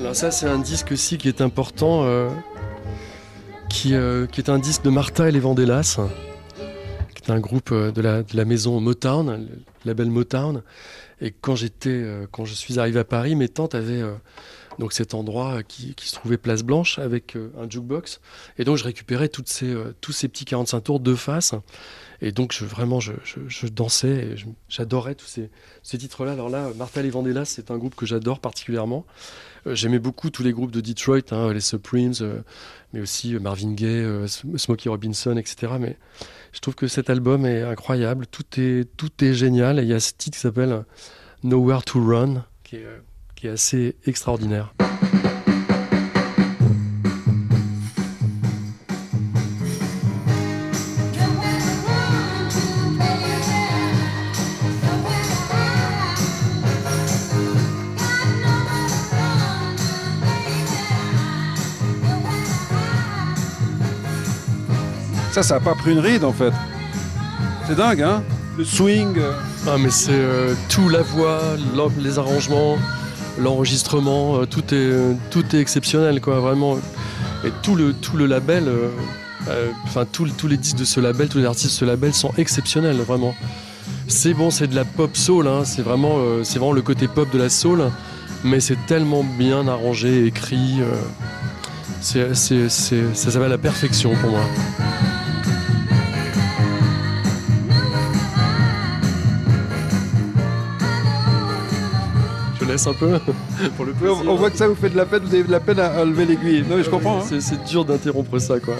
Alors ça c'est un disque aussi qui est important, euh, qui, euh, qui, est un disque de Martha et les Vandellas, qui est un groupe euh, de la, maison Motown, le label Motown. Et quand j'étais, quand je suis arrivé à Paris, mes tantes avaient donc cet endroit qui, se trouvait place Blanche avec un jukebox. Et donc je récupérais ces, tous ces petits 45 tours de face. Et donc, vraiment, je, dansais et j'adorais tous ces, titres-là. Alors là, Martha Les Vandellas, c'est un groupe que j'adore particulièrement. Euh, j'aimais beaucoup tous les groupes de Detroit, hein, les Supremes, euh, mais aussi euh, Marvin Gaye, Smokey Robinson, etc. Mais je trouve que cet album est incroyable. Tout est, tout est génial. Et il y a ce titre qui s'appelle Nowhere to Run, qui est assez extraordinaire. Ça, ça n'a pas pris une ride en fait. C'est dingue, hein Le swing. Euh. Ah, mais c'est euh, tout, la voix, les arrangements, l'enregistrement, euh, tout, est, tout est exceptionnel, quoi, vraiment. Et tout le, tout le label, enfin, tous les disques de ce label, tous les artistes de ce label sont exceptionnels, vraiment. C'est bon, c'est de la pop soul, hein, c'est vraiment, c'est vraiment le côté pop de la soul, mais c'est tellement bien arrangé, écrit. c'est, ça s'appelle la perfection pour moi. Un peu pour le On, voit que ça vous fait de la peine, vous avez de la peine à, lever l'aiguille. Non, je comprends. Hein. C'est dur d'interrompre ça, quoi.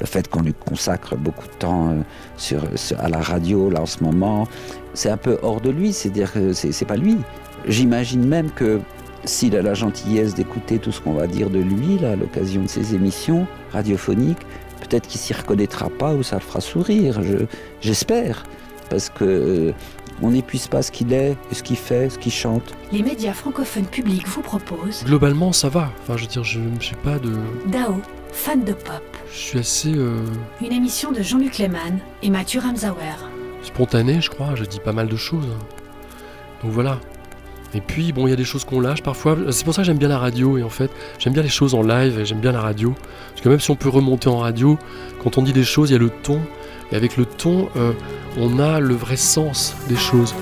Le fait qu'on lui consacre beaucoup de temps euh, sur, à la radio, là, en ce moment, c'est un peu hors de lui, c'est-à-dire que c'est pas lui. J'imagine même que s'il a la gentillesse d'écouter tout ce qu'on va dire de lui, là, à l'occasion de ses émissions radiophoniques, peut-être qu'il s'y reconnaîtra pas ou ça le fera sourire, j'espère. parce que euh, on n'épuise pas ce qu'il est, ce qu'il fait, ce qu'il chante. Les médias francophones publics vous proposent. Globalement, ça va. Enfin, je veux dire, je ne suis pas de. Dao, fan de pop. Je suis assez. Euh, Une émission de Jean-Luc Lehmann et Mathieu Ramsauer. Spontané, je crois. Je dis pas mal de choses. Donc voilà. Et puis, bon, il y a des choses qu'on lâche parfois. C'est pour ça que j'aime bien la radio. Et en fait, j'aime bien les choses en live et j'aime bien la radio. Parce que même si on peut remonter en radio, quand on dit des choses, il y a le ton. Et avec le ton, euh, on a le vrai sens des choses.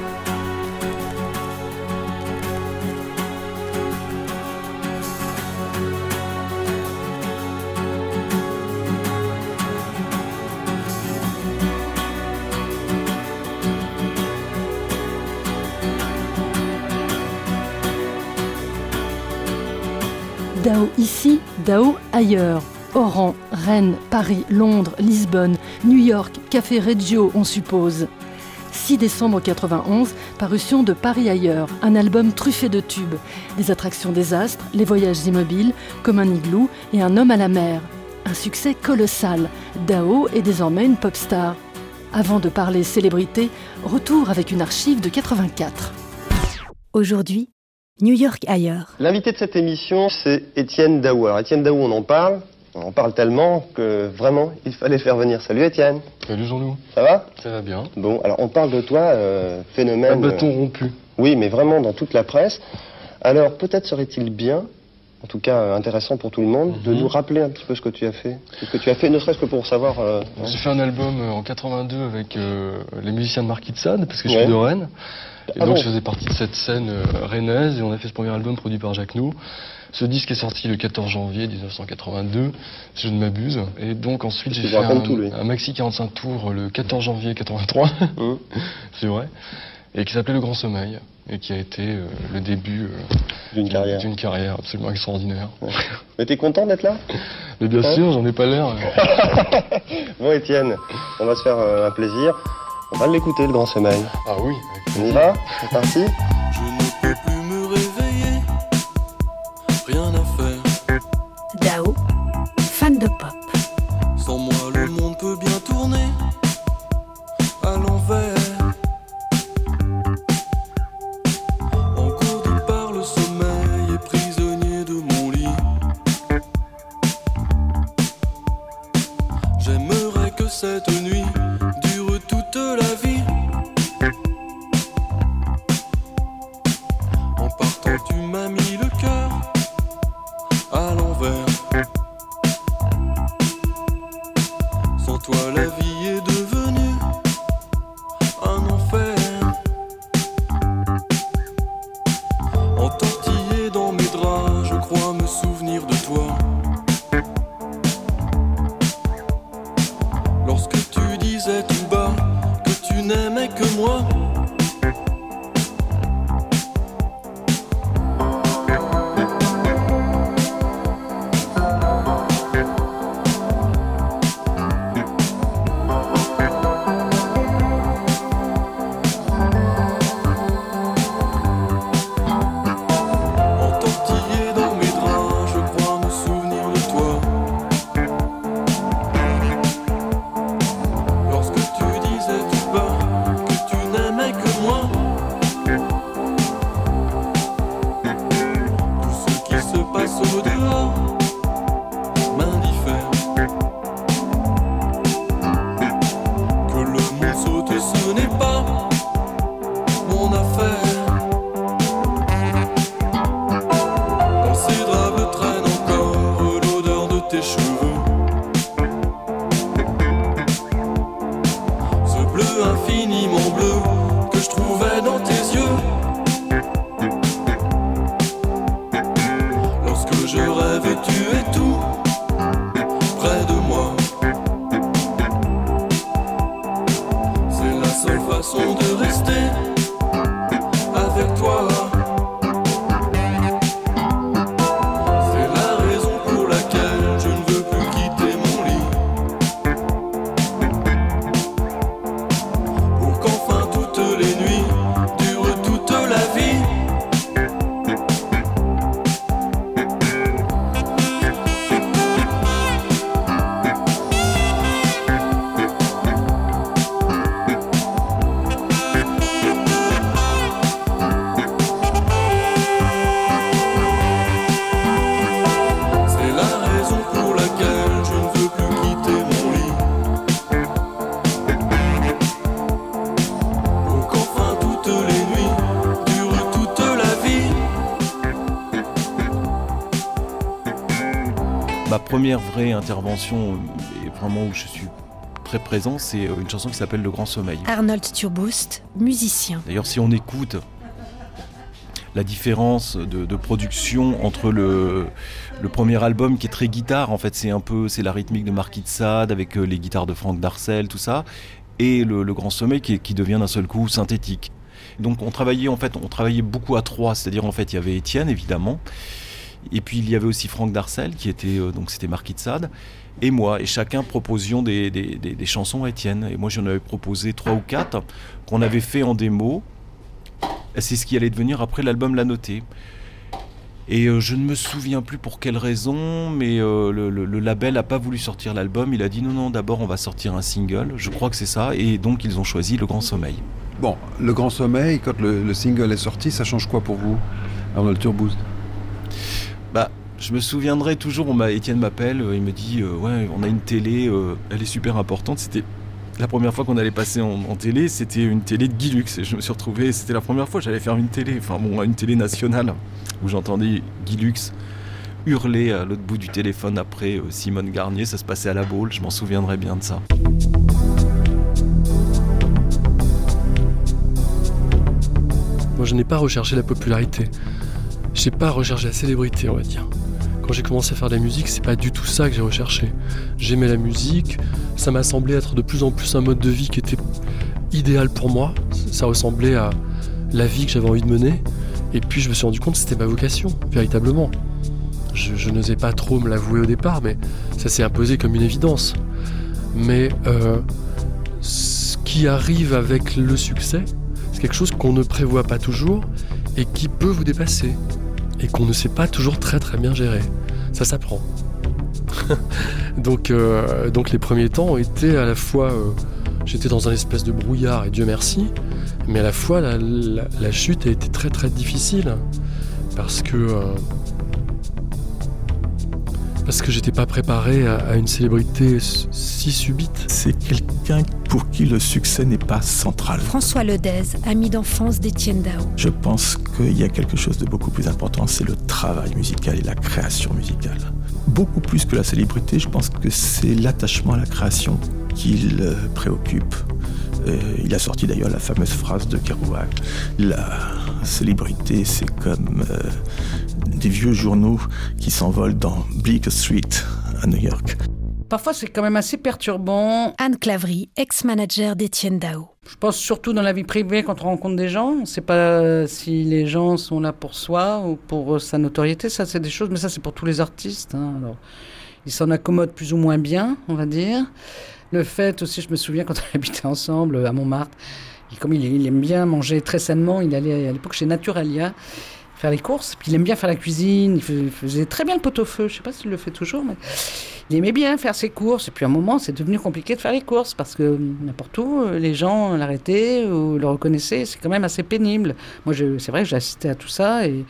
Dao ici, Dao ailleurs. Oran, Rennes, Paris, Londres, Lisbonne, New York, Café Reggio, on suppose. 6 décembre 91, parution de Paris ailleurs, un album truffé de tubes, des attractions des astres, les voyages immobiles, comme un igloo et un homme à la mer. Un succès colossal. Dao est désormais une pop star. Avant de parler célébrité, retour avec une archive de 84. Aujourd'hui, New York ailleurs. L'invité de cette émission, c'est Étienne Dao. Alors Étienne Dao, on en parle, on parle tellement que vraiment, il fallait le faire venir. Salut Étienne. Salut Jean-Loup. Ça va? Ça va bien. Bon, alors on parle de toi, euh, phénomène... Un bâton rompu. Oui, mais vraiment dans toute la presse. Alors peut-être serait-il bien, en tout cas intéressant pour tout le monde, de mhm. nous rappeler un petit peu ce que tu as fait. Ce que tu as fait, ne serait-ce que pour savoir... Euh, J'ai fait un album euh, en 82 avec les musiciens de Marquis de Sade, parce que je suis de Rennes. Et ah donc je faisais partie de cette scène rennaise et on a fait ce premier album produit par Jacques Nou. Ce disque est sorti le 14 janvier 1982, si je ne m'abuse. Et donc ensuite j'ai fait un, maxi 45 tours le 14 janvier 83, mmh. c'est vrai, et qui s'appelait Le Grand Sommeil, et qui a été euh, le début euh, d'une carrière. Absolument extraordinaire. Mais t'es content d'être là? Mais bien sûr, j'en ai pas l'air. bon Étienne, on va se faire euh, un plaisir. On va l'écouter, Le Grand Sommeil. Ah oui. On y va? C'est parti? De vraie intervention, et vraiment où je suis très présent, c'est euh, une chanson qui s'appelle Le Grand Sommeil. Arnold Turboust, musicien. D'ailleurs, si on écoute la différence de, de production entre le, le premier album qui est très guitare, en fait, c'est un peu c'est la rythmique de Marquis de Sade avec euh, les guitares de Franck Darcel, tout ça, et le, le Grand Sommeil qui, qui devient d'un seul coup synthétique. Donc on travaillait en fait, on travaillait beaucoup à trois, c'est-à-dire en fait il y avait Étienne évidemment, et puis il y avait aussi Franck Darcel qui était euh, donc c'était Marquis de Sade et moi et chacun proposions des, des- des- chansons à Étienne et moi j'en avais proposé trois ou quatre qu'on avait fait en démo. C'est ce qui allait devenir après l'album La Notée. Et euh, je ne me souviens plus pour quelle raison, mais euh, le, le- label n'a pas voulu sortir l'album. Il a dit non, non, d'abord on va sortir un single. Je crois que c'est ça. Et donc ils ont choisi Le Grand Sommeil. Bon, Le Grand Sommeil, quand le, le single est sorti, ça change quoi pour vous Arnold Bah, je me souviendrai toujours, on Étienne m'appelle, euh, il me dit euh, Ouais, on a une télé, euh, elle est super importante. C'était la première fois qu'on allait passer en, télé, c'était une télé de Guy Lux. Et je me suis retrouvé, c'était la première fois que j'allais faire une télé, enfin bon, une télé nationale, où j'entendais Guy Lux hurler à l'autre bout du téléphone après Simone Garnier. Ça se passait à la Baule, je m'en souviendrai bien de ça. Moi, je n'ai pas recherché la popularité. J'ai pas recherché la célébrité, on va dire. Quand j'ai commencé à faire de la musique, c'est pas du tout ça que j'ai recherché. J'aimais la musique, ça m'a semblé être de plus en plus un mode de vie qui était idéal pour moi. Ça ressemblait à la vie que j'avais envie de mener. Et puis je me suis rendu compte que c'était ma vocation, véritablement. Je, n'osais pas trop me l'avouer au départ, mais ça s'est imposé comme une évidence. Mais euh, ce qui arrive avec le succès, c'est quelque chose qu'on ne prévoit pas toujours et qui peut vous dépasser et qu'on ne sait pas toujours très très bien gérer. Ça s'apprend. donc, euh, donc les premiers temps ont été à la fois, euh, j'étais dans un espèce de brouillard et Dieu merci, mais à la fois la, chute a été très très difficile parce que euh, parce que j'étais pas préparé à, à une célébrité si subite. C'est quelqu'un pour qui le succès n'est pas central. François Ledez, ami d'enfance d'Étienne Dao. Je pense qu'il y a quelque chose de beaucoup plus important, c'est le travail musical et la création musicale. Beaucoup plus que la célébrité, je pense que c'est l'attachement à la création qui le préoccupe. Euh, il a sorti d'ailleurs la fameuse phrase de Kerouac. La célébrité, c'est comme euh, des vieux journaux qui s'envolent dans Bleecker Street à New York. Parfois, c'est quand même assez perturbant. Anne Clavry, ex-manager d'Étienne Dao. Je pense surtout dans la vie privée, quand on rencontre des gens, on ne sait pas si les gens sont là pour soi ou pour sa notoriété. Ça, c'est des choses, mais ça, c'est pour tous les artistes. hein. Alors, ils s'en accommodent plus ou moins bien, on va dire. Le fait aussi, je me souviens quand on habitait ensemble à Montmartre, et comme il, il aime bien manger très sainement, il allait à l'époque chez Naturalia faire les courses. Puis il aime bien faire la cuisine. Il fais- il faisait très bien le pot-au-feu. Je sais pas s'il le fait toujours, mais il aimait bien faire ses courses. Et puis à un moment, c'est devenu compliqué de faire les courses parce que n'importe où, euh, les gens l'arrêtaient ou le reconnaissaient. C'est quand même assez pénible. Moi, c'est vrai que j'ai assisté à tout ça et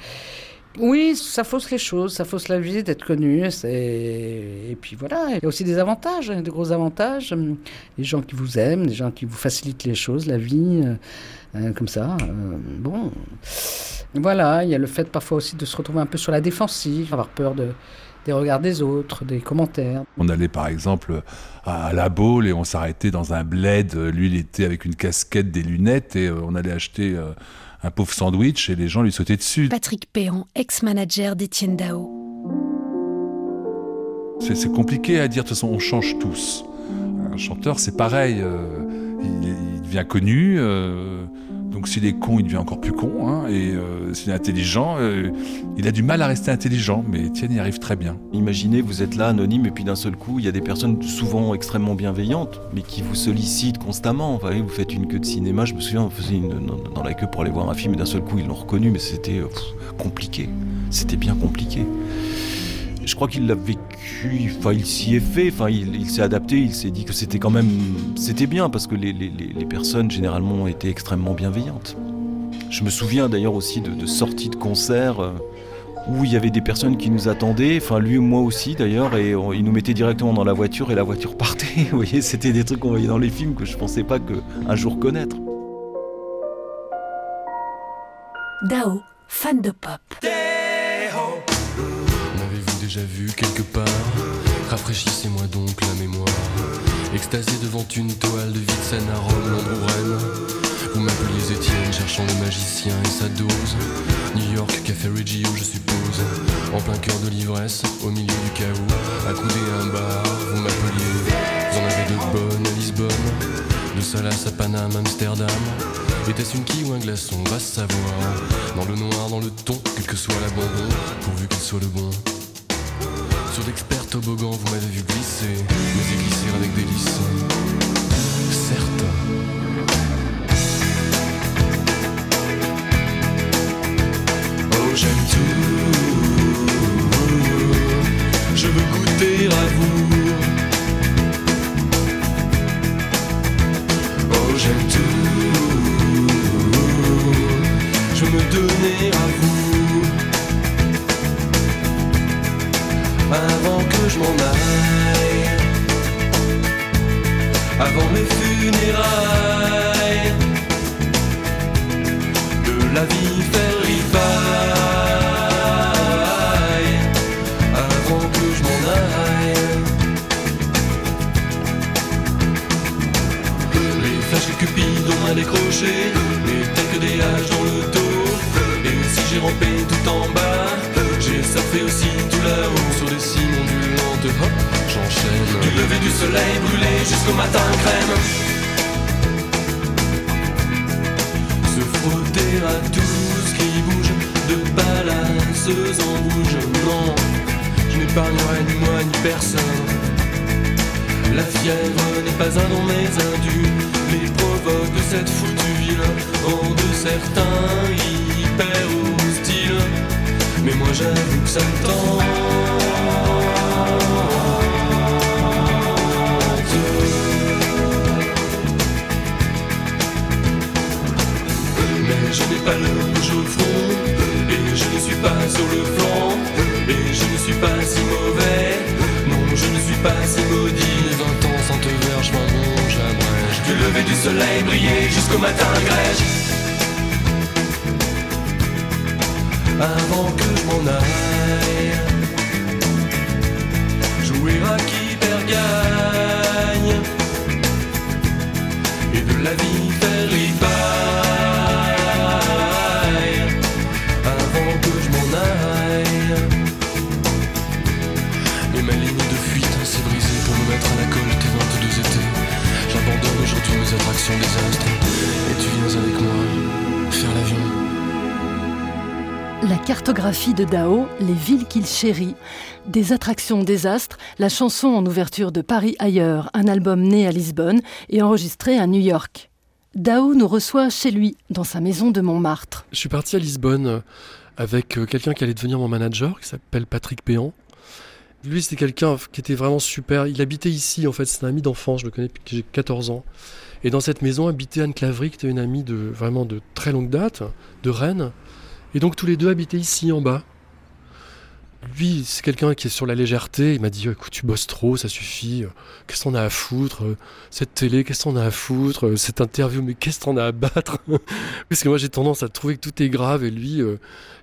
oui, ça fausse les choses, ça fausse la vie d'être connu. Et puis voilà, il y a aussi des avantages, hein, des gros avantages. Hum, Les gens qui vous aiment, des gens qui vous facilitent les choses, la vie, euh, euh, comme ça. euh, bon, voilà, il y a le fait parfois aussi de se retrouver un peu sur la défensive, avoir peur de, des regards des autres, des commentaires. On allait par exemple à la Baule et on s'arrêtait dans un bled. Lui, il était avec une casquette, des lunettes et euh, on allait acheter euh, un pauvre sandwich et les gens lui sautaient dessus. Patrick Péan, ex-manager d'Étienne Dao. C'est c'est compliqué à dire, de toute façon, on change tous. Un chanteur, c'est pareil, euh, il, il devient connu, euh, donc s'il est con, il devient encore plus con, hein, et euh, s'il est intelligent, euh, il a du mal à rester intelligent, mais Étienne y arrive très bien. Imaginez, vous êtes là, anonyme, et puis d'un seul coup, il y a des personnes souvent extrêmement bienveillantes, mais qui vous sollicitent constamment. Vous, faites une queue de cinéma, je me souviens, on faisait une, dans, la queue pour aller voir un film, et d'un seul coup, ils l'ont reconnu, mais c'était euh, compliqué. C'était bien compliqué. Je crois qu'il l'a vécu, enfin il s'y est fait, enfin il, s'est adapté, il s'est dit que c'était quand même, c'était bien parce que les, les- les- personnes généralement étaient extrêmement bienveillantes. Je me souviens d'ailleurs aussi de, sorties de concerts euh, où il y avait des personnes qui nous attendaient, enfin lui moi aussi d'ailleurs, et on- ils nous mettaient directement dans la voiture et la voiture partait. Vous voyez, c'était des trucs qu'on voyait dans les films que je pensais pas que un jour connaître. Dao, fan de pop. Déjà vu quelque part Rafraîchissez-moi donc la mémoire. Extasié devant une toile de scène à Rome, Londres ou Rennes. Vous m'appeliez Étienne, cherchant le magicien et sa dose. New York, Café Reggio, je suppose. En plein cœur de l'ivresse, au milieu du chaos. Accoudé à un bar, vous m'appeliez. Vous en avez de bonnes à Lisbonne. De Salas à Paname, Amsterdam. Était-ce une quille ou un glaçon? Va savoir. Dans le noir, dans le ton, quel que soit l'abandon, pourvu qu'il soit le bon. Sur d'experts toboggans, vous m'avez vu glisser, mais y glisser avec délice. Certes. Oh, j'aime tout. Je veux goûter à vous. Oh, j'aime tout. Je veux me donner à vous. Avant mes funérailles. De la vie faire ripaille. Avant que je m'en aille. Les flashs que Cupidon a décrochés n'étaient que des haches dans le dos. Et si j'ai rampé tout en bas, j'ai surfé aussi tout là-haut Du lever du soleil brûlé jusqu'au matin crème. Se frotter à tout ce qui bouge, de palaces en bouge. Non, je n'épargnerai ni moi ni personne. La fièvre n'est pas un nom mais un dû Les provoque de cette foutue ville Rendent certains hyper hostiles Mais moi j'avoue que ça me tente je n'ai pas le rouge au front, et je ne suis pas sur le flanc, et je ne suis pas si mauvais, non je ne suis pas si maudit, les vingt ans sans te verre, je mange à brèche, du lever du soleil briller jusqu'au matin grèche. Avant que je m'en aille, jouer à qui perd gagne, et de la vie faire rival. Cartographie de Dao, les villes qu'il chérit, des attractions désastres, la chanson en ouverture de Paris ailleurs, un album né à Lisbonne et enregistré à New York. Dao nous reçoit chez lui, dans sa maison de Montmartre. Je suis parti à Lisbonne euh, avec euh, quelqu'un qui allait devenir mon manager, qui s'appelle Patrick Péan. Lui, c'était quelqu'un qui était vraiment super. Il habitait ici, en fait, c'est un ami d'enfance, je le connais depuis que j'ai 14 ans. Et dans cette maison habitait Anne Clavry, qui était une amie de vraiment de très longue date, de Rennes. Et donc tous les deux habitaient ici en bas. Lui, c'est quelqu'un qui est sur la légèreté. Il m'a dit écoute, tu bosses trop, ça suffit. Qu'est-ce qu'on a à foutre Cette télé, qu'est-ce qu'on a à foutre Cette interview, mais qu'est-ce qu'on a à battre? Parce que moi, j'ai tendance à trouver que tout est grave. Et lui, euh,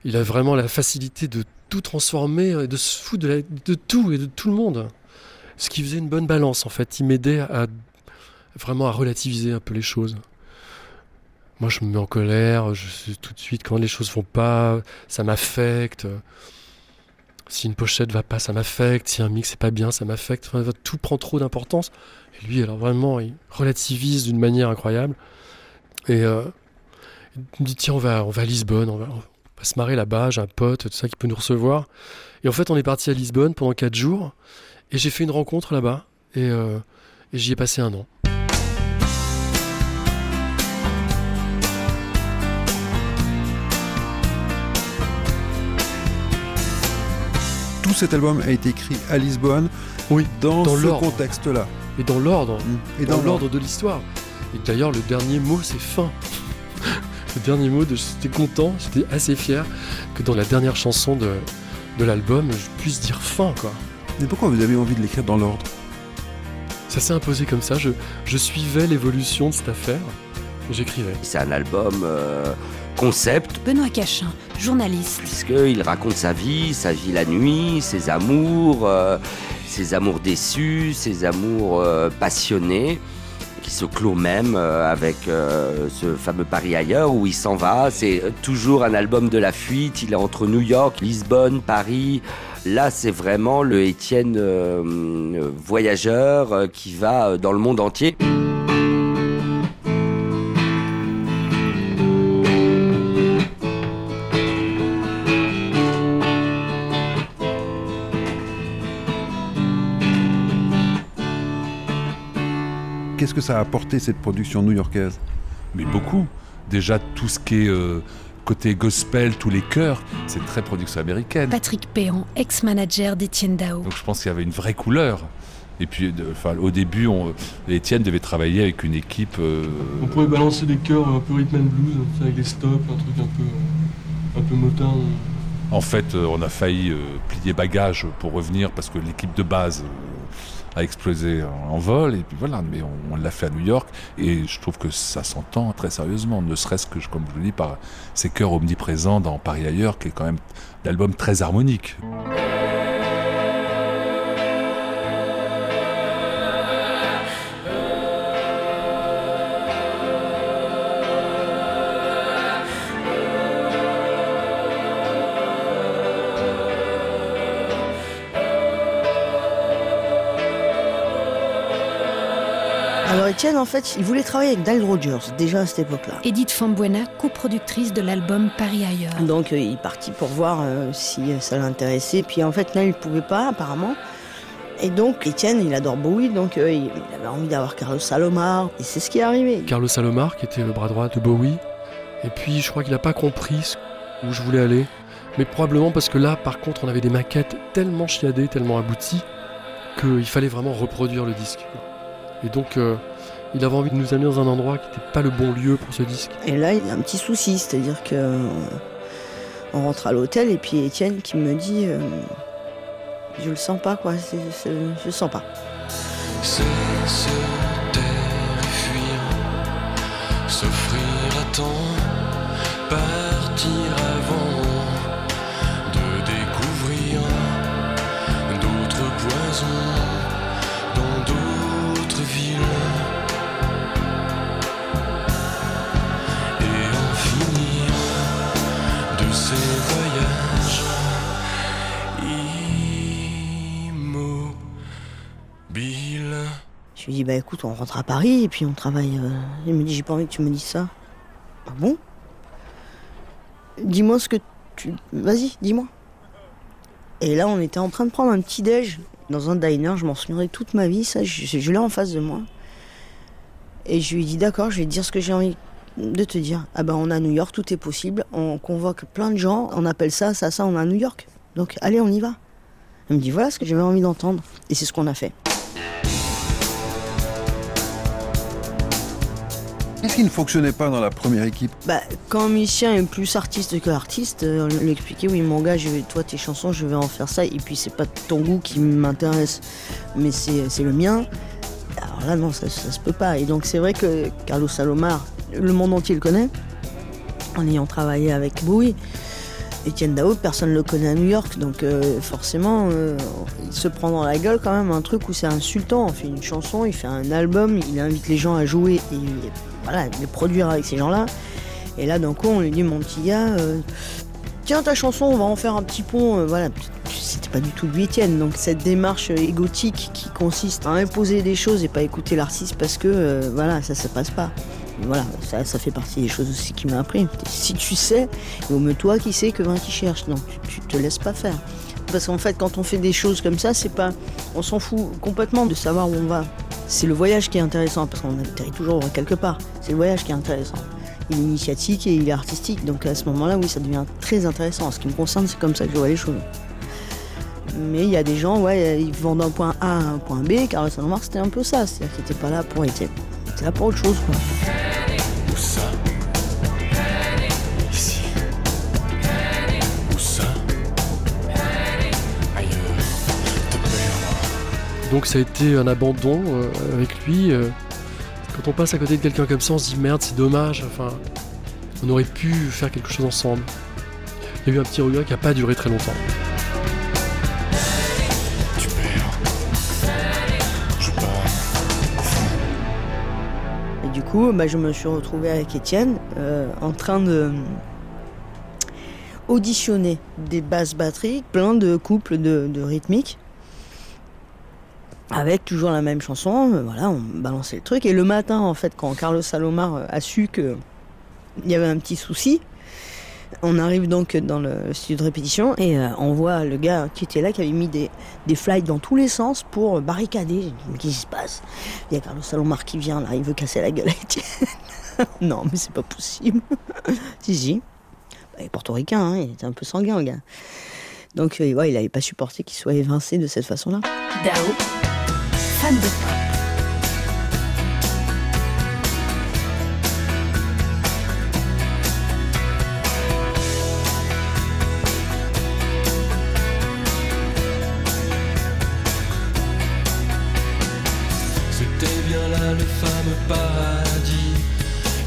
il a vraiment la facilité de tout transformer et de se foutre de, de tout et de tout le monde. Ce qui faisait une bonne balance, en fait. Il m'aidait à vraiment à relativiser un peu les choses. Moi, je me mets en colère, je sais tout de suite quand les choses vont pas, ça m'affecte. Si une pochette va pas, ça m'affecte. Si un mix est pas bien, ça m'affecte. Enfin, tout prend trop d'importance. Et lui, alors vraiment, il relativise d'une manière incroyable. Et euh, il me dit tiens, on va, on va à Lisbonne, on va, se marrer là-bas. J'ai un pote, tout ça, qui peut nous recevoir. Et en fait, on est parti à Lisbonne pendant quatre jours. Et j'ai fait une rencontre là-bas. Et, euh, et j'y ai passé un an. Tout cet album a été écrit à Lisbonne, oui, dans, dans ce contexte-là. Et dans l'ordre. Et dans, dans l'ordre de l'histoire. Et d'ailleurs, le dernier mot, c'est fin. le dernier mot, de j'étais content, j'étais assez fier que dans la dernière chanson de, de l'album, je puisse dire fin, quoi. Mais pourquoi vous avez envie de l'écrire dans l'ordre? Ça s'est imposé comme ça. Je, je suivais l'évolution de cette affaire et j'écrivais. C'est un album euh, concept, Benoît Cachin, journaliste. puisqu'il raconte sa vie, sa vie la nuit, ses amours, euh, ses amours déçus, ses amours euh, passionnés, qui se clôt même euh, avec ce fameux Paris ailleurs où il s'en va. C'est toujours un album de la fuite. Il est entre New York, Lisbonne, Paris. Là, c'est vraiment le Étienne voyageur qui va dans le monde entier. Qu'est-ce que ça a apporté cette production new-yorkaise? Mais beaucoup. Déjà, tout ce qui est euh, côté gospel, tous les chœurs, c'est très production américaine. Patrick Péan, ex-manager d'Étienne Dao. Donc je pense qu'il y avait une vraie couleur. Et puis, de- enfin, au début, on, Étienne devait travailler avec une équipe. euh, On pouvait balancer des chœurs un peu rhythm and blues, avec des stops, un truc un peu, un peu motin. En fait, euh, on a failli euh, plier bagage pour revenir parce que l'équipe de base euh, a explosé en, vol. Et puis voilà, mais on, on l'a fait à New York. Et je trouve que ça s'entend très sérieusement, ne serait-ce que, comme je le dis, par ces chœurs omniprésents dans Paris ailleurs, qui est quand même l'album très harmonique. Alors Étienne, en fait, il voulait travailler avec Nile Rodgers, déjà à cette époque-là. Edith Fambuena, coproductrice de l'album Paris ailleurs. Donc euh, il est parti pour voir euh, si euh, ça l'intéressait. Puis en fait, Nile ne pouvait pas, apparemment. Et donc Étienne, il adore Bowie, donc euh, il, il avait envie d'avoir Carlos Salomar. Et c'est ce qui est arrivé. Carlos Salomar, qui était le bras droit de Bowie. Et puis, je crois qu'il n'a pas compris où je voulais aller. Mais probablement parce que là, par contre, on avait des maquettes tellement chiadées, tellement abouties, qu'il fallait vraiment reproduire le disque. Et donc, euh, il avait envie de nous amener dans un endroit qui n'était pas le bon lieu pour ce disque. Et là, il y a un petit souci, c'est-à-dire que euh, on rentre à l'hôtel et puis Étienne qui me dit, euh, je le sens pas quoi, je le sens pas. C'est se taire et fuir S'offrir à temps, partir avant de découvrir d'autres poisons Je lui dis, bah écoute, on rentre à Paris et puis on travaille. euh. Il me dit, j'ai pas envie que tu me dises ça. Ah bon? Dis-moi ce que tu. Vas-y, dis-moi. Et là, on était en train de prendre un petit déj dans un diner. Je m'en souviendrai toute ma vie, ça. Je, l'ai en face de moi. Et je lui dit, d'accord, je vais te dire ce que j'ai envie de te dire. Ah ben, on est à New York, tout est possible. On convoque plein de gens, on appelle ça, ça, ça, on est à New York. Donc, allez, on y va. Elle me dit, voilà ce que j'avais envie d'entendre. Et c'est ce qu'on a fait. Qu'est-ce qui ne fonctionnait pas dans la première équipe? Bah, quand un musicien est plus artiste que artiste, euh, on lui expliquait oui mon gars, je vais, toi tes chansons, je vais en faire ça, et puis c'est pas ton goût qui m'intéresse, mais c'est c'est le mien. Alors là non, ça, ça se peut pas. Et donc c'est vrai que Carlos Salomar, le monde entier le connaît, en ayant travaillé avec Bowie. Etienne Dao, personne ne le connaît à New York, donc euh, forcément, euh, il se prend dans la gueule quand même un truc où c'est insultant. On fait une chanson, il fait un album, il invite les gens à jouer et voilà, les produire avec ces gens-là. Et là, d'un coup, on lui dit, mon petit gars, euh, tiens ta chanson, on va en faire un petit pont. euh, voilà, c'était pas du tout lui Etienne. Donc cette démarche euh, égotique qui consiste à imposer des choses et pas écouter l'artiste parce que voilà, ça se passe pas. Voilà, ça, fait partie des choses aussi qui m'a appris. Si tu sais, vaut mieux toi qui sais que 20 qui cherchent. Donc tu, tu te laisses pas faire. Parce qu'en fait, quand on fait des choses comme ça, c'est pas, on s'en fout complètement de savoir où on va. C'est le voyage qui est intéressant parce qu'on atterrit toujours quelque part. C'est le voyage qui est intéressant. Il est initiatique et il est artistique. Donc à ce moment-là, oui, ça devient très intéressant. En ce qui me concerne, c'est comme ça que je vois les choses. Mais il y a des gens, ouais, ils vont d'un point A à un point B. Carlos Salomar, c'était un peu ça. C'est-à-dire qu'il n'était pas là pour être. Il était là pour autre chose. Donc ça a été un abandon euh, avec lui. euh. quand on passe à côté de quelqu'un comme ça, on se dit merde, c'est dommage. Enfin, on aurait pu faire quelque chose ensemble. Il y a eu un petit regret qui n'a pas duré très longtemps. Tu perds. Je pars. Et du coup, bah, je me suis retrouvé avec Étienne euh, en train de auditionner des basses batteries, plein de couples de, de rythmiques, avec toujours la même chanson. euh, Voilà, on balançait le truc. Et le matin, en fait, quand Carlos Salomar euh, a su que il y avait un petit souci, on arrive donc dans le studio de répétition et euh, on voit le gars qui était là, qui avait mis des, des flights dans tous les sens pour barricader. J'ai dit, mais qu'est-ce qui se passe? Il y a Carlos Salomar qui vient là, il veut casser la gueule à Étienne. non, mais c'est pas possible. si, si. Bah, il est portoricain, hein, il était un peu sanguin, le gars. Donc, euh, ouais, il n'avait pas supporté qu'il soit évincé de cette façon-là. Dao, C'était bien là le fameux paradis.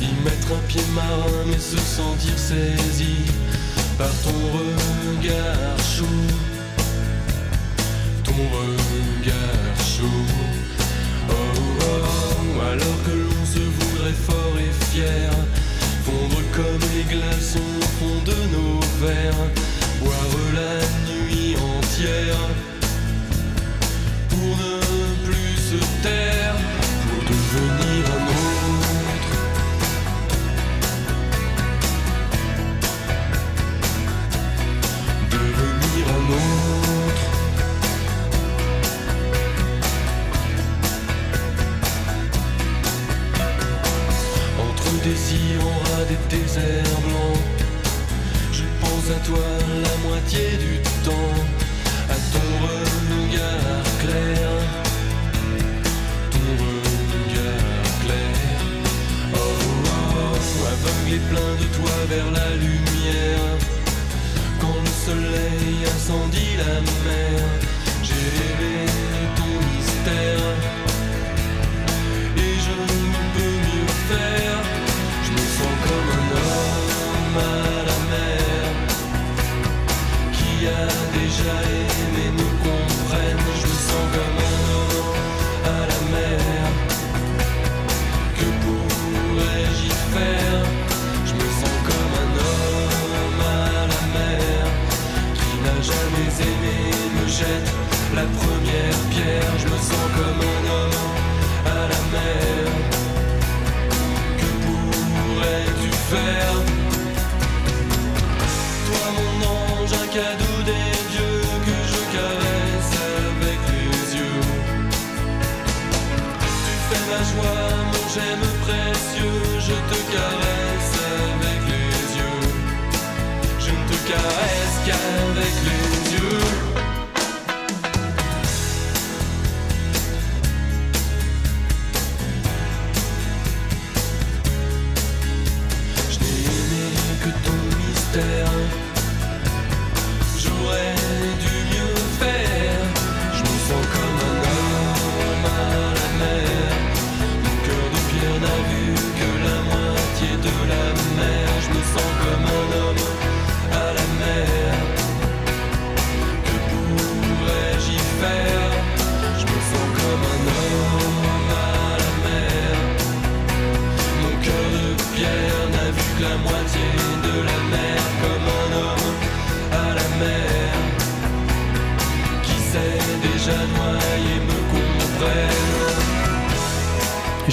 Y mettre un pied marin mais se sentir saisi par ton regard chaud. Ton alors que l'on se voudrait fort et fier. Fondre comme les glaçons au fond de nos verres. Boire la nuit entière pour ne plus se taire, pour devenir un des déserts blancs, je pense à toi la moitié du temps, à ton regard clair, ton regard clair. Oh, oh, oh, aveugle et plein de toi vers la lumière. Quand le soleil incendie la mer, j'ai rêvé ton mystère. Déjà aimé me comprenne. Je me sens comme un homme à la mer. Que pourrais-je y faire Je me sens comme un homme à la mer qui n'a jamais aimé me jette la première pierre. Je me sens comme un homme à la mer. Que pourrais-tu faire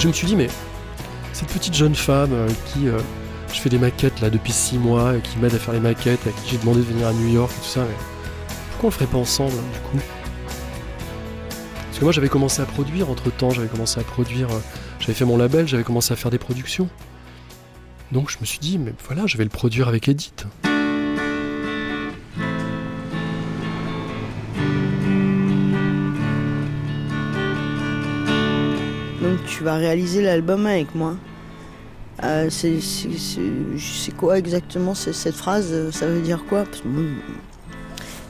je me suis dit, mais cette petite jeune femme euh, qui. euh, je fais des maquettes là depuis 6 mois, qui m'aide à faire les maquettes, à qui j'ai demandé de venir à New York et tout ça, pourquoi on le ferait pas ensemble du coup? Parce que moi j'avais commencé à produire entre temps, j'avais commencé à produire, euh, j'avais fait mon label, j'avais commencé à faire des productions. Donc je me suis dit, mais voilà, je vais le produire avec Edith. Tu vas réaliser l'album avec moi. Euh, c'est, quoi exactement cette phrase euh, Ça veut dire quoi?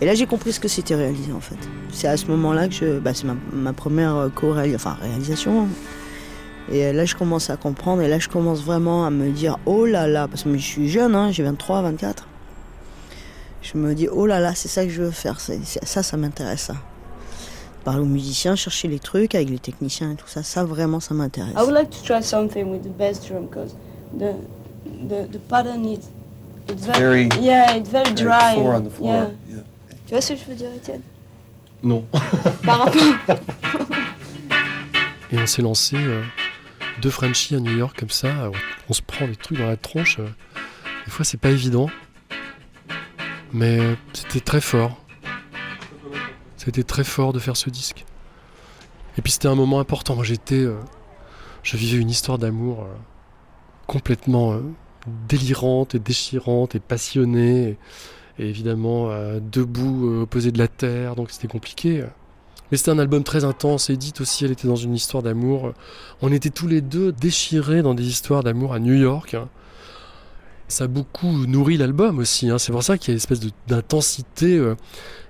Et là j'ai compris ce que c'était réaliser en fait. C'est à ce moment-là que je. Bah, c'est ma, première euh, co-réalisation. Enfin réalisation. Et euh, là je commence à comprendre et là je commence vraiment à me dire oh là là, parce que je suis jeune, hein, j'ai 23, 24. Je me dis oh là là, c'est ça que je veux faire, ça ça m'intéresse. Parler aux musiciens, chercher les trucs avec les techniciens et tout ça, ça vraiment ça m'intéresse. I would like to try something with the bass drum because the the the pattern is it's very, Very- yeah it's very very dry. four and- on the floor, yeah. yeah. Tu vois ce que je veux dire, Étienne? Non. Par rapport. Et on s'est lancé euh, deux Frenchies à New York comme ça. euh, On se prend des trucs dans la tronche. euh. Des fois, c'est pas évident. Mais euh, c'était très fort. C'était très fort de faire ce disque. Et puis c'était un moment important. Moi, j'étais. euh, je vivais une histoire d'amour euh, complètement euh, délirante et déchirante et passionnée. Et, évidemment, debout, opposé de la terre. Donc c'était compliqué. Mais c'était un album très intense. Edith aussi, elle était dans une histoire d'amour. On était tous les deux déchirés dans des histoires d'amour à New York. Ça a beaucoup nourri l'album aussi. hein. C'est pour ça qu'il y a une espèce d'intensité euh,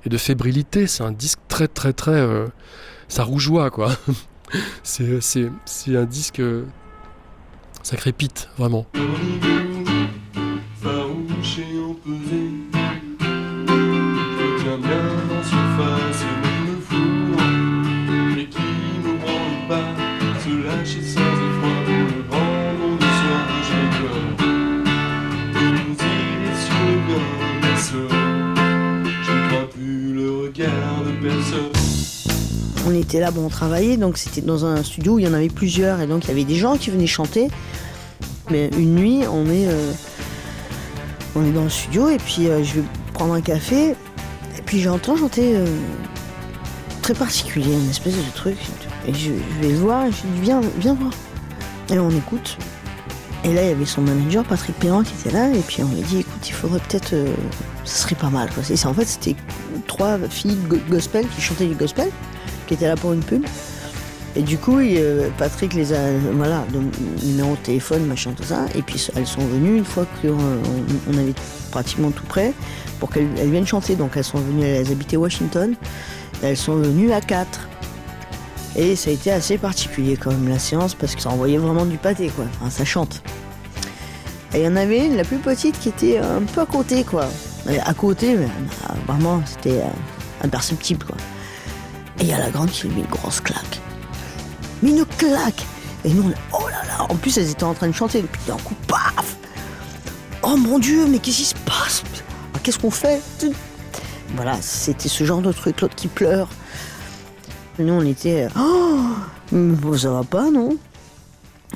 et de fébrilité. C'est un disque très, très, très. euh, ça rougeoie, quoi. c'est, c'est, c'est un disque. euh, ça crépite, vraiment. Bon, on travaillait, donc c'était dans un studio où il y en avait plusieurs, et donc il y avait des gens qui venaient chanter. Mais une nuit, on est, euh, on est dans le studio, et puis euh, je vais prendre un café, et puis j'entends chanter euh, très particulier, une espèce de truc. Et je, vais voir, je dis, viens, viens voir. Et on écoute. Et là, il y avait son manager, Patrick Perrin, qui était là, et puis on lui dit, écoute, il faudrait peut-être. euh, ça serait pas mal. En fait, c'était trois filles go- gospel qui chantaient du gospel qui était là pour une pub. Et du coup, euh, Patrick les a, voilà, numéro de téléphone, machin, tout ça. Et puis elles sont venues une fois qu'on on avait pratiquement tout prêt pour qu'elles elles viennent chanter. Donc elles sont venues, elles habitaient Washington. Elles sont venues à quatre. Et ça a été assez particulier quand même la séance parce que ça envoyait vraiment du pâté quoi. Ça chante. Et il y en avait une, la plus petite, qui était un peu à côté quoi. À côté, mais, bah, vraiment, c'était euh, imperceptible, quoi. Et il y a la grande qui lui met une grosse claque. Une claque Et nous, on oh là là En plus, elles étaient en train de chanter, puis d'un coup, paf Oh mon Dieu, mais qu'est-ce qui se passe? Ah, Qu'est-ce qu'on fait? Voilà, c'était ce genre de truc, l'autre qui pleure. Et nous, on était... Oh mais bon, ça va pas, non?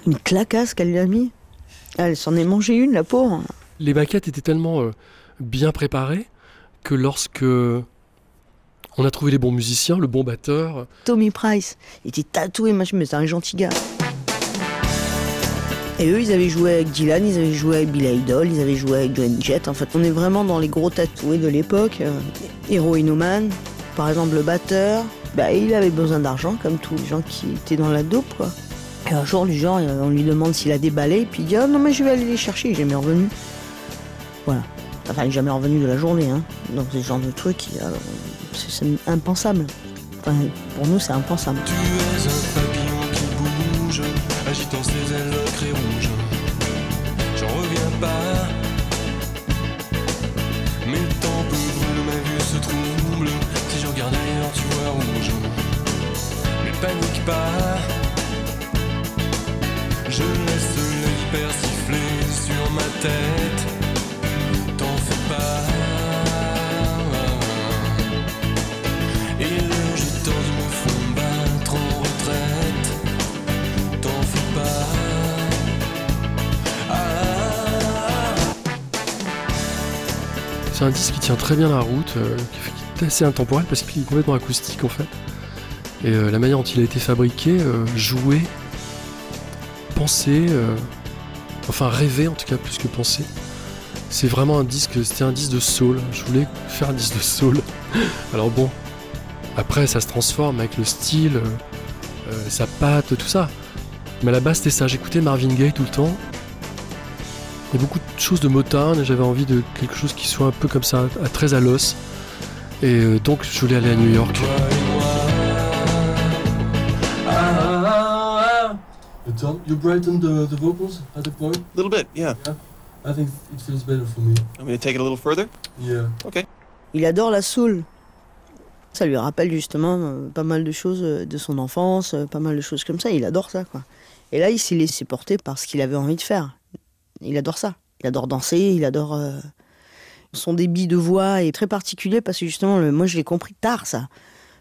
Une clacasse qu'elle lui a mis. Elle s'en est mangé une, la pauvre. Les maquettes étaient tellement euh, bien préparées que lorsque on a trouvé les bons musiciens, le bon batteur, Tommy Price. Il était tatoué, machin, mais c'est un gentil gars. Et eux, ils avaient joué avec Dylan, ils avaient joué avec Bill Idol, ils avaient joué avec Joan Jett. En fait, on est vraiment dans les gros tatoués de l'époque. Euh, Heroinoman, par exemple, le batteur, bah, il avait besoin d'argent, comme tous les gens qui étaient dans la dope, quoi. Et un jour, du genre, on lui demande s'il a déballé, puis il dit Ah non, mais je vais aller les chercher, il jamais revenu. Voilà. Enfin, il est jamais revenu de la journée, hein. Donc, ce genre de truc, a- c'est impensable. Enfin, pour nous, c'est impensable. Tu es un papillon qui bouge, agitant ses ailes au crayon rouge. J'en reviens pas. Mes tempes brûlent, ma vue se trouble. Si je regarde ailleurs, tu vois rouge. Mais panique pas. Je laisse l'œil persifler sur ma tête. C'est un disque qui tient très bien la route, euh, qui est assez intemporel parce qu'il est complètement acoustique en fait. Et euh, la manière dont il a été fabriqué, euh, joué, pensé, euh, enfin rêvé en tout cas plus que pensé. C'est vraiment un disque, c'était un disque de soul. Je voulais faire un disque de soul. Alors bon, après ça se transforme avec le style, sa patte, tout ça. Mais à la base c'était ça, j'écoutais Marvin Gaye tout le temps. Il y a beaucoup de choses de Motown et j'avais envie de quelque chose qui soit un peu comme ça, à- très à l'os. Et euh, donc je voulais aller à New York. Tom, you brighten the, the vocals at the point? A little bit, yeah. I think it feels better for me. I'm going to take it a little further? Yeah. Okay. Il adore la soul. Ça lui rappelle justement euh, pas mal de choses euh, de son enfance, euh, pas mal de choses comme ça. Il adore ça, quoi. Et là, il s'est laissé porter par ce qu'il avait envie de faire. Il adore ça. Il adore danser, il adore. euh, Son débit de voix est très particulier parce que justement, le- moi, je l'ai compris tard, ça.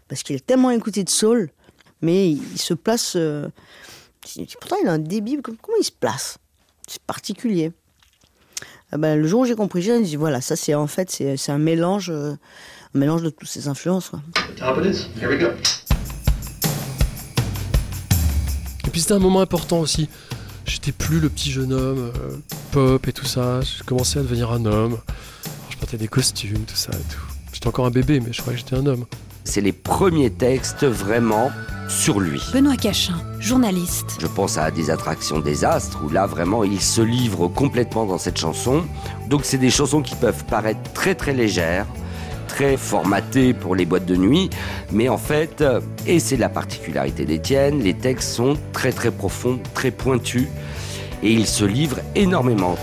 Parce qu'il a tellement écouté de soul, mais il, il se place. euh, Pourtant, il a un débit. com- Comment il se place? C'est particulier. Ah ben, le jour où j'ai compris, j'ai dit voilà, ça c'est en fait c'est c'est un mélange, euh, un mélange de toutes ces influences. quoi. Et puis c'était un moment important aussi. J'étais plus le petit jeune homme euh, pop et tout ça. Je commençais à devenir un homme. Alors, je portais des costumes, tout ça et tout. J'étais encore un bébé, mais je croyais que j'étais un homme. C'est les premiers textes vraiment sur lui. Benoît Cachin, journaliste. Je pense à des attractions désastres où là vraiment il se livre complètement dans cette chanson. Donc c'est des chansons qui peuvent paraître très très légères, très formatées pour les boîtes de nuit, mais en fait, euh, et c'est la particularité d'Étienne, les textes sont très très profonds, très pointus, et il se livre énormément.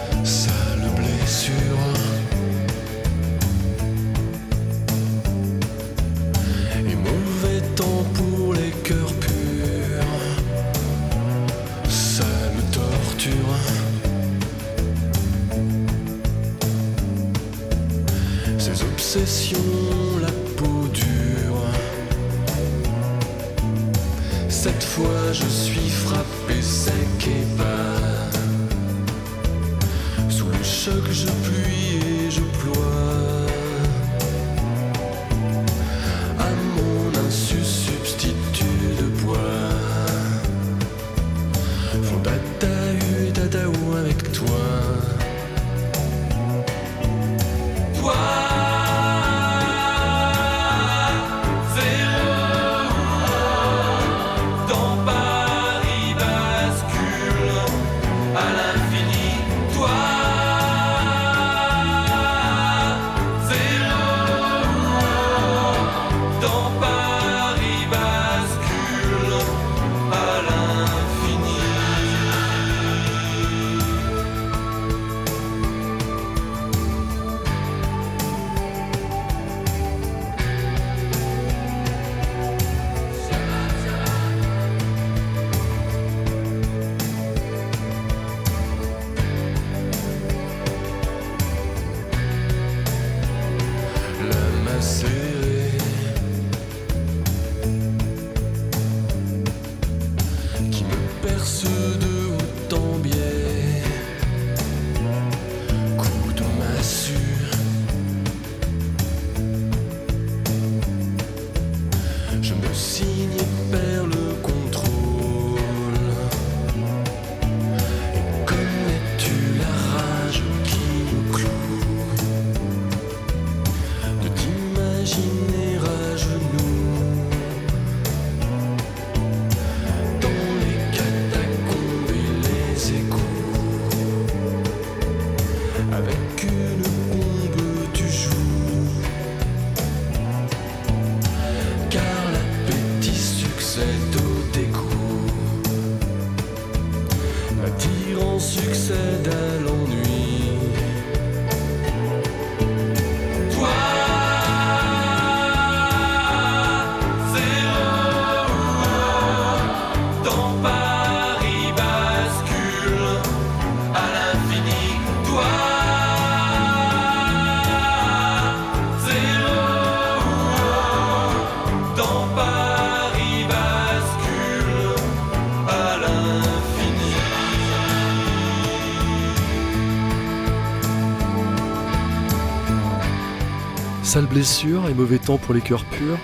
Sale blessure et mauvais temps pour les cœurs purs.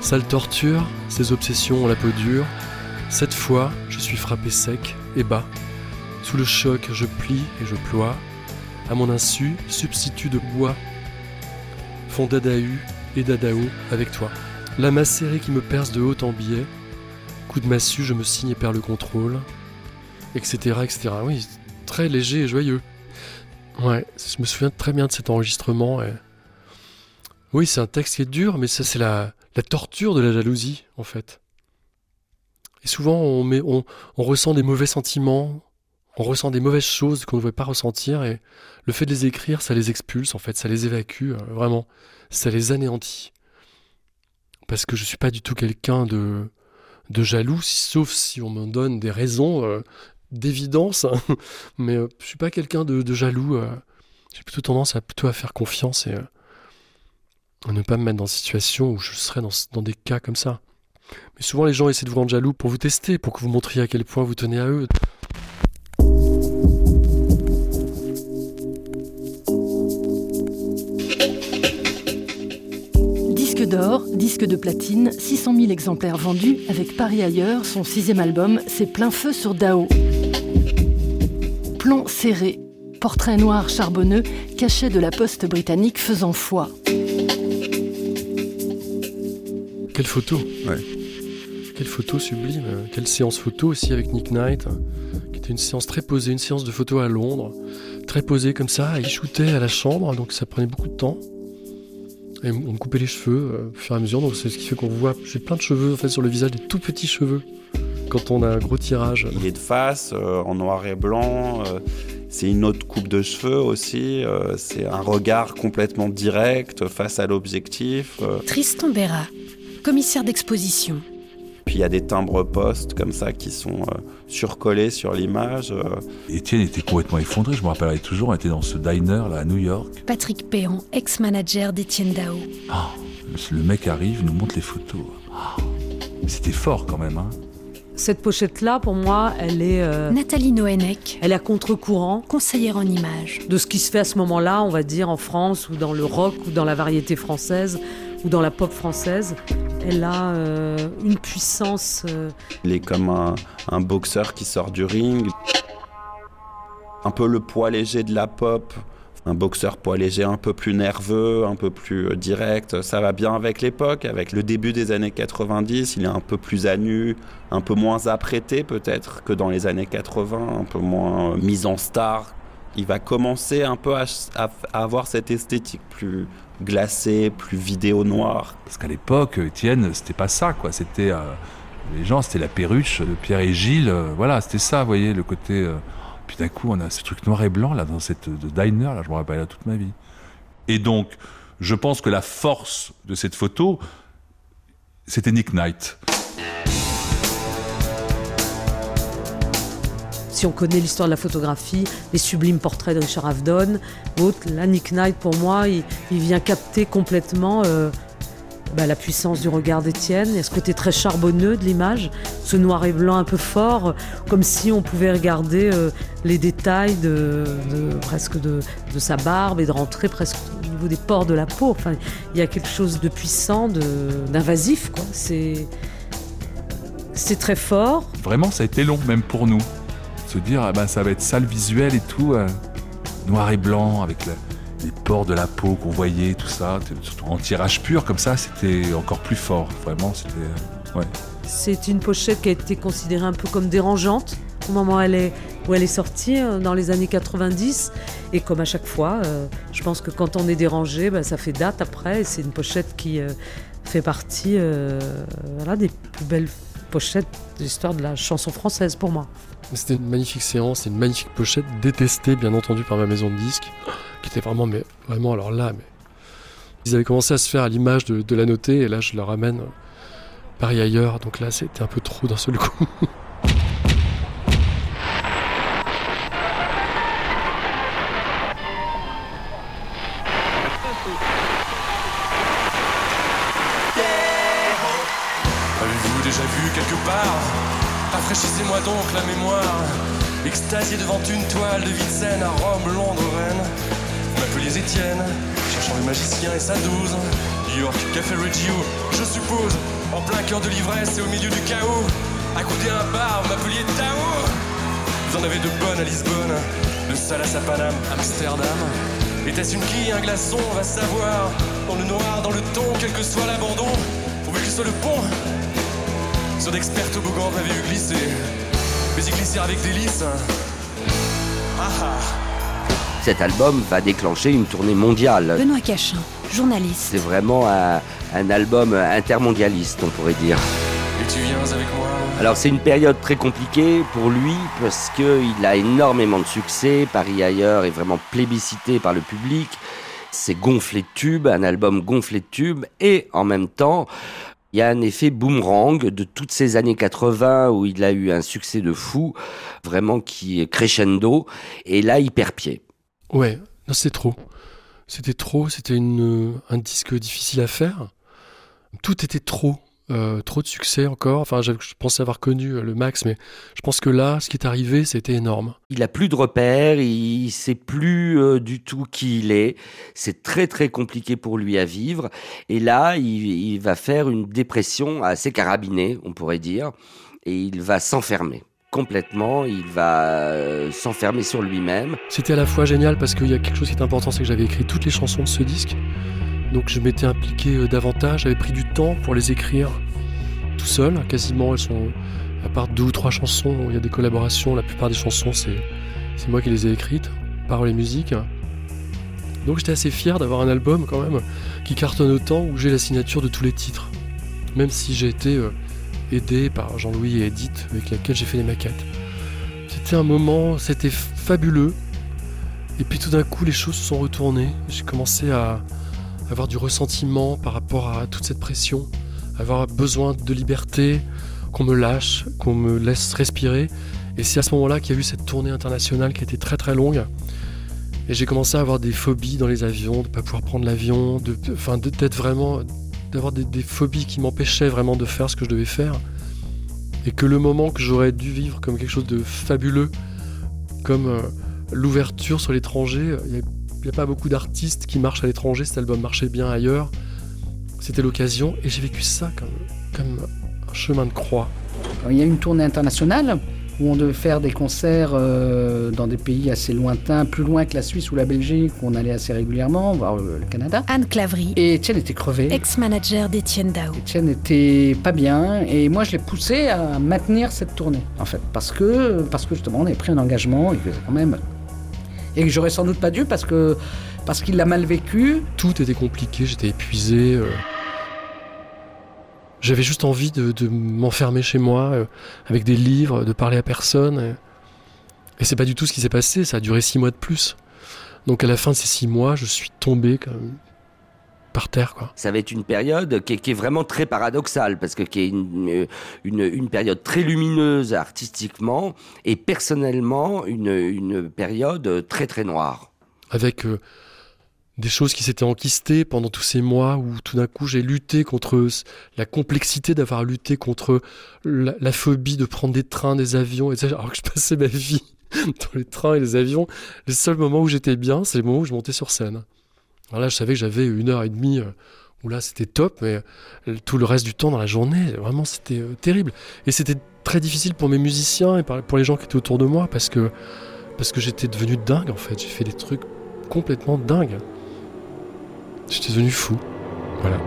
Sale torture, ces obsessions ont la peau dure. Cette fois, je suis frappé sec et bas. Sous le choc, je plie et je ploie. À mon insu, substitut de bois. Font Dadahu et Dadao avec toi. La macérée qui me perce de haut en biais. Coup de massue, je me signe et perds le contrôle. Etc. etc. Oui, très léger et joyeux. Ouais, je me souviens très bien de cet enregistrement. Oui, c'est un texte qui est dur, mais ça, c'est la, la torture de la jalousie, en fait. Et souvent, on, on, ressent des mauvais sentiments, on ressent des mauvaises choses qu'on ne devrait pas ressentir, et le fait de les écrire, ça les expulse, en fait, ça les évacue, euh, vraiment. Ça les anéantit. Parce que je suis pas du tout quelqu'un de, jaloux, sauf si on me donne des raisons euh, d'évidence, hein. mais euh, je suis pas quelqu'un de, jaloux. euh. J'ai plutôt tendance à plutôt à faire confiance et ne pas me mettre dans des situations où je serais dans, dans des cas comme ça. Mais souvent, les gens essaient de vous rendre jaloux pour vous tester, pour que vous montriez à quel point vous tenez à eux. Disque d'or, disque de platine, 600 000 exemplaires vendus avec Paris ailleurs, son sixième album, c'est plein feu sur Dao. Plan serré, portrait noir charbonneux, cachet de la poste britannique faisant foi. Quelle photo Quelle photo sublime Quelle séance photo aussi avec Nick Knight, qui était une séance très posée, une séance de photo à Londres, très posée comme ça. Il shootait à la chambre, donc ça prenait beaucoup de temps. Et on me coupait les cheveux euh, au fur et à mesure, donc c'est ce qui fait qu'on voit. J'ai plein de cheveux en fait sur le visage, des tout petits cheveux. Quand on a un gros tirage. Il est de face, euh, en noir et blanc. euh, c'est une autre coupe de cheveux aussi. euh, c'est un regard complètement direct face à l'objectif. euh. Tristan Béra, commissaire d'exposition. Puis il y a des timbres postes comme ça qui sont euh, surcollés sur l'image. euh. Étienne était complètement effondré, je me rappellerai toujours, on était dans ce diner là à New York. Patrick Péan, ex-manager d'Étienne Dao. Ah, le mec arrive, nous montre les photos. Ah, C'était fort quand même. Hein. Cette pochette-là, pour moi, elle est. euh, Nathalie Noénec, Elle est à contre-courant conseillère en images. de ce qui se fait à ce moment-là, on va dire, en France, ou dans le rock, ou dans la variété française, ou dans la pop française. Elle a euh, une puissance. euh, Il est comme un, boxeur qui sort du ring. Un peu le poids léger de la pop. Un boxeur poids léger un peu plus nerveux, un peu plus euh, direct. Ça va bien avec l'époque, avec le début des années 90. Il est un peu plus à nu, un peu moins apprêté peut-être que dans les années 80, un peu moins mis en star. Il va commencer un peu à, avoir cette esthétique plus glacée, plus vidéo noire. Parce qu'à l'époque, Étienne, c'était pas ça, quoi. C'était. euh, les gens, c'était la perruche de Pierre et Gilles. euh, voilà, c'était ça, vous voyez, le côté. euh, puis d'un coup, on a ce truc noir et blanc, là, dans cette de diner, là, je me rappelle là toute ma vie. Et donc, je pense que la force de cette photo, c'était Nick Knight. Si on connaît l'histoire de la photographie, les sublimes portraits de Richard Avedon, autres, là, Nick Knight, pour moi, il, vient capter complètement euh, bah, la puissance du regard d'Étienne. Il y a ce côté très charbonneux de l'image, ce noir et blanc un peu fort, comme si on pouvait regarder euh, les détails de, presque de, sa barbe et de rentrer presque niveau des pores de la peau. Enfin, il y a quelque chose de puissant, d'invasif, c'est très fort. Vraiment, ça a été long, même pour nous. Se dire, ah ben, ça va être sale visuel et tout, euh, noir et blanc, avec les pores de la peau qu'on voyait, tout ça. Surtout en tirage pur, comme ça, c'était encore plus fort. Vraiment, c'était. Euh, ouais. C'est une pochette qui a été considérée un peu comme dérangeante au moment où elle est, où elle est sortie, euh, dans les années 90. Et comme à chaque fois, je pense que quand on est dérangé, ben, ça fait date après. C'est une pochette qui fait partie voilà, des plus belles pochette de l'histoire de la chanson française pour moi. C'était une magnifique séance, une magnifique pochette, détestée bien entendu par ma maison de disques, qui était vraiment, mais vraiment alors là, mais ils avaient commencé à se faire à l'image de, de la notée, et là je leur ramène euh, Paris ailleurs, donc là c'était un peu trop d'un seul coup. Donc la mémoire. Extasié devant une toile de scène à Rome, Londres, Rennes. Vous m'appeliez Étienne, cherchant le magicien et sa douze. New York, Café Reggio, je suppose. En plein cœur de l'ivresse et au milieu du chaos. Accoudé à un bar, vous m'appeliez Tao. Vous en avez de bonnes à Lisbonne, de Salas à Paname, Amsterdam. Était-ce une quille, un glaçon, on va savoir. Dans le noir, dans le ton, quel que soit l'abandon. Pourvu qu'il soit le pont, sur d'experts toboggans m'avait eu glisser. Mais y glisser avec délice. Ah ah. Cet album va déclencher une tournée mondiale. Benoît Cachin, journaliste. C'est vraiment un, un, album intermondialiste, on pourrait dire. Et tu viens avec moi Alors c'est une période très compliquée pour lui parce qu'il a énormément de succès. Paris ailleurs est vraiment plébiscité par le public. C'est gonflé de tubes, un album gonflé de tubes et en même temps il y a un effet boomerang de toutes ces années 80 où il a eu un succès de fou, vraiment qui est crescendo, et là il perd pied. Ouais, non c'est trop. C'était trop, c'était un disque difficile à faire. Tout était trop. Euh, trop de succès encore. Enfin, je pensais avoir connu euh, le max, mais je pense que là, ce qui est arrivé, c'était énorme. Il a plus de repères, il sait plus euh, du tout qui il est. C'est très très compliqué pour lui à vivre. Et là, il, va faire une dépression assez carabinée, on pourrait dire, et il va s'enfermer complètement, il va s'enfermer sur lui-même. C'était à la fois génial parce qu'il y a quelque chose qui est important, c'est que j'avais écrit toutes les chansons de ce disque. Donc je m'étais impliqué euh, davantage, j'avais pris du temps pour les écrire tout seul. Quasiment, elles sont, à part deux ou trois chansons, il y a des collaborations. La plupart des chansons, c'est, moi qui les ai écrites, paroles et musique. Donc j'étais assez fier d'avoir un album quand même qui cartonne autant où j'ai la signature de tous les titres. Même si j'ai été euh, aidé par Jean-Louis et Edith avec lesquels j'ai fait les maquettes. C'était un moment, c'était fabuleux. Et puis tout d'un coup, les choses se sont retournées. J'ai commencé à, avoir du ressentiment par rapport à toute cette pression, avoir besoin de liberté, qu'on me lâche, qu'on me laisse respirer. Et c'est à ce moment-là qu'il y a eu cette tournée internationale qui a été très très longue. Et j'ai commencé à avoir des phobies dans les avions, de ne pas pouvoir prendre l'avion, de, enfin d'être vraiment, d'avoir des, phobies qui m'empêchaient vraiment de faire ce que je devais faire. Et que le moment que j'aurais dû vivre comme quelque chose de fabuleux, comme euh, l'ouverture sur l'étranger, il y a il n'y a pas beaucoup d'artistes qui marchent à l'étranger, cet album marchait bien ailleurs. C'était l'occasion et j'ai vécu ça comme, comme un chemin de croix. Il y a une tournée internationale où on devait faire des concerts euh, dans des pays assez lointains, plus loin que la Suisse ou la Belgique, où on allait assez régulièrement, voir le, Canada. Anne Clavry. Et Étienne était crevé. Ex-manager d'Étienne Dao. Étienne était pas bien, et moi je l'ai poussé à maintenir cette tournée, en fait, parce que, parce que justement on avait pris un engagement, et que quand même et que j'aurais sans doute pas dû parce qu'il l'a mal vécu. Tout était compliqué, j'étais épuisé. Euh. J'avais juste envie de, m'enfermer chez moi euh, avec des livres, de parler à personne. Et, c'est pas du tout ce qui s'est passé, ça a duré six mois de plus. Donc à la fin de ces six mois, je suis tombé comme par terre. Quoi. Ça va être une période qui est, vraiment très paradoxale, parce que qui est une, une, période très lumineuse artistiquement, et personnellement une, une période très très noire. Avec euh, des choses qui s'étaient enquistées pendant tous ces mois où tout d'un coup j'ai lutté contre la complexité d'avoir lutté contre la, phobie de prendre des trains, des avions, et alors que je passais ma vie dans les trains et les avions. Les seuls moments où j'étais bien, c'est les moments où je montais sur scène. Alors là, je savais que j'avais une heure et demie euh, où là, c'était top, mais euh, tout le reste du temps dans la journée, vraiment, c'était euh, terrible. Et c'était très difficile pour mes musiciens et pour les gens qui étaient autour de moi parce que, parce que j'étais devenu dingue en fait. J'ai fait des trucs complètement dingues. J'étais devenu fou. Voilà.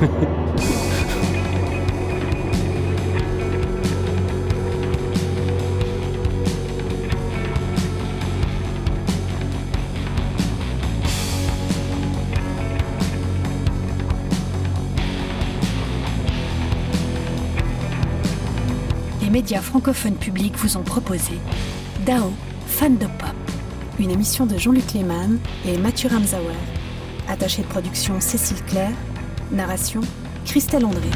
médias francophones publics vous ont proposé Dao, fan de pop, une émission de Jean-Luc Lehmann et Mathieu Ramsauer. Attaché de production Cécile Claire, narration Christelle André.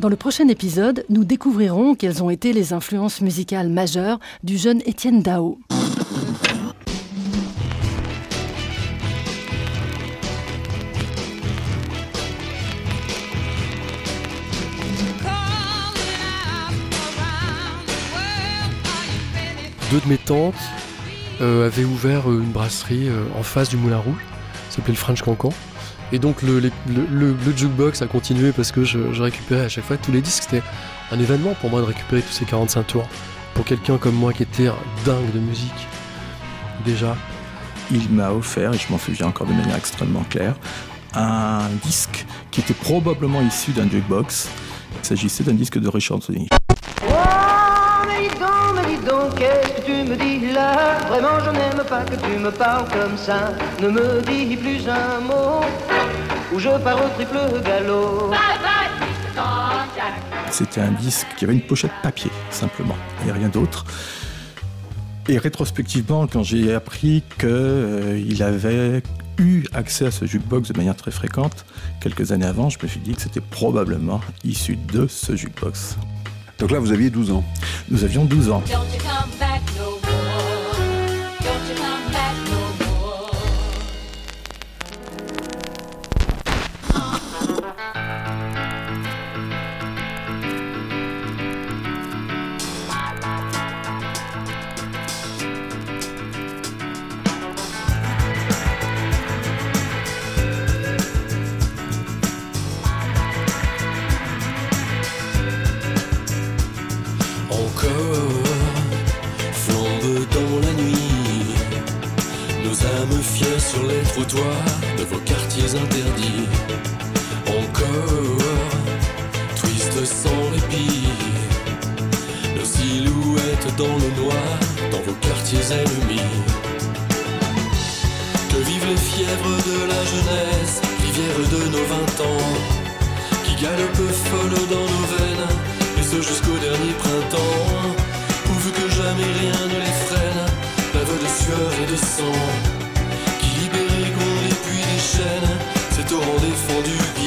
Dans le prochain épisode, nous découvrirons quelles ont été les influences musicales majeures du jeune Étienne Dao. deux de mes tantes euh, avaient ouvert euh, une brasserie euh, en face du Moulin Rouge, s'appelait le French Cancan. Et donc le, le- le- le jukebox a continué parce que je, je récupérais à chaque fois tous les disques. C'était un événement pour moi de récupérer tous ces 45 tours. Pour quelqu'un comme moi qui était un dingue de musique, déjà. Il m'a offert, et je m'en souviens encore de manière extrêmement claire, un disque qui était probablement issu d'un jukebox. Il s'agissait d'un disque de Richard Sony. Oh, mais dis donc, mais dis donc, qu'est-ce que tu me dis là? Vraiment, je n'aime pas que tu me parles comme ça. Ne me dis plus un mot, ou je pars au triple galop. C'était un disque qui avait une pochette papier, simplement, et rien d'autre. Et rétrospectivement, quand j'ai appris qu'il avait eu accès à ce jukebox de manière très fréquente, quelques années avant, je me suis dit que c'était probablement issu de ce jukebox. Donc là, vous aviez 12 ans Nous avions 12 ans. Sur les trottoirs de vos quartiers interdits. Encore twist sans répit Nos silhouettes dans le noir dans vos quartiers ennemis. Que vivent les fièvres de la jeunesse, rivière de nos vingt ans Qui galopent folles dans nos veines et ce jusqu'au dernier printemps, pourvu que jamais rien ne les freine, bave de sueur et de sang, ces torrents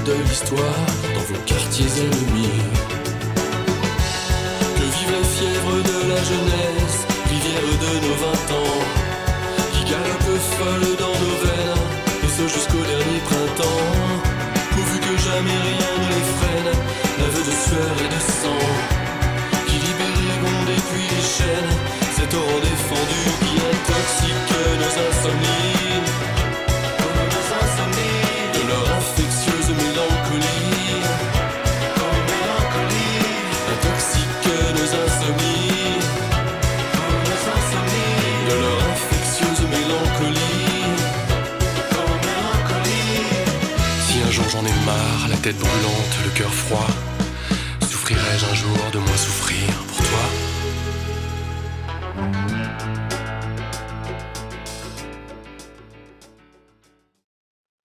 de l'histoire dans vos quartiers ennemis. Que vive la fièvre de la jeunesse, rivière de nos vingt ans, qui galope folle dans nos veines, et ce jusqu'au dernier printemps, pourvu que jamais rien ne les freine, lave de sueur et de sang, qui libérés vont depuis les chaînes, ces torrents défendus qui intoxiquent nos insomnies. Brûlante, le cœur froid, souffrirai-je un jour de moins souffrir?